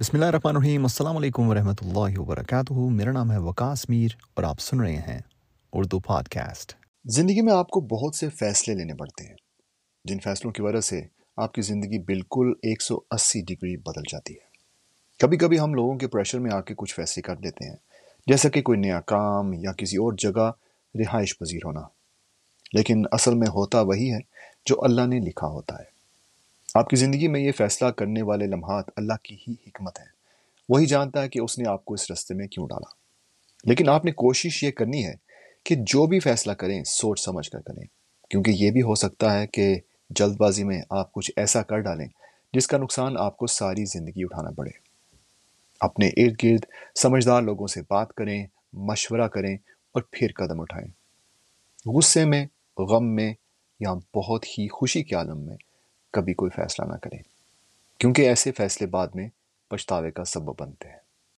بسم اللہ الرحمن الرحیم۔ السلام علیکم ورحمۃ اللہ وبرکاتہ۔ میرا نام ہے وکاس میر اور آپ سن رہے ہیں اردو پاڈ کاسٹ زندگی میں آپ کو بہت سے فیصلے لینے پڑتے ہیں، جن فیصلوں کی وجہ سے آپ کی زندگی بالکل ایک سو اسی ڈگری بدل جاتی ہے۔ کبھی کبھی ہم لوگوں کے پریشر میں آ کے کچھ فیصلے کر دیتے ہیں، جیسا کہ کوئی نیا کام یا کسی اور جگہ رہائش پذیر ہونا۔ لیکن اصل میں ہوتا وہی ہے جو اللہ نے لکھا ہوتا ہے۔ آپ کی زندگی میں یہ فیصلہ کرنے والے لمحات اللہ کی ہی حکمت ہے وہی جانتا ہے کہ اس نے آپ کو اس رستے میں کیوں ڈالا۔ لیکن آپ نے کوشش یہ کرنی ہے کہ جو بھی فیصلہ کریں، سوچ سمجھ کر کریں۔ کیونکہ یہ بھی ہو سکتا ہے کہ جلد بازی میں آپ کچھ ایسا کر ڈالیں جس کا نقصان آپ کو ساری زندگی اٹھانا پڑے۔ اپنے ارد گرد سمجھدار لوگوں سے بات کریں، مشورہ کریں اور پھر قدم اٹھائیں۔ غصے میں، غم میں یا بہت ہی خوشی کے عالم میں کبھی کوئی فیصلہ نہ کریں۔ کیونکہ ایسے فیصلے بعد میں پچھتاوے کا سبب بنتے ہیں۔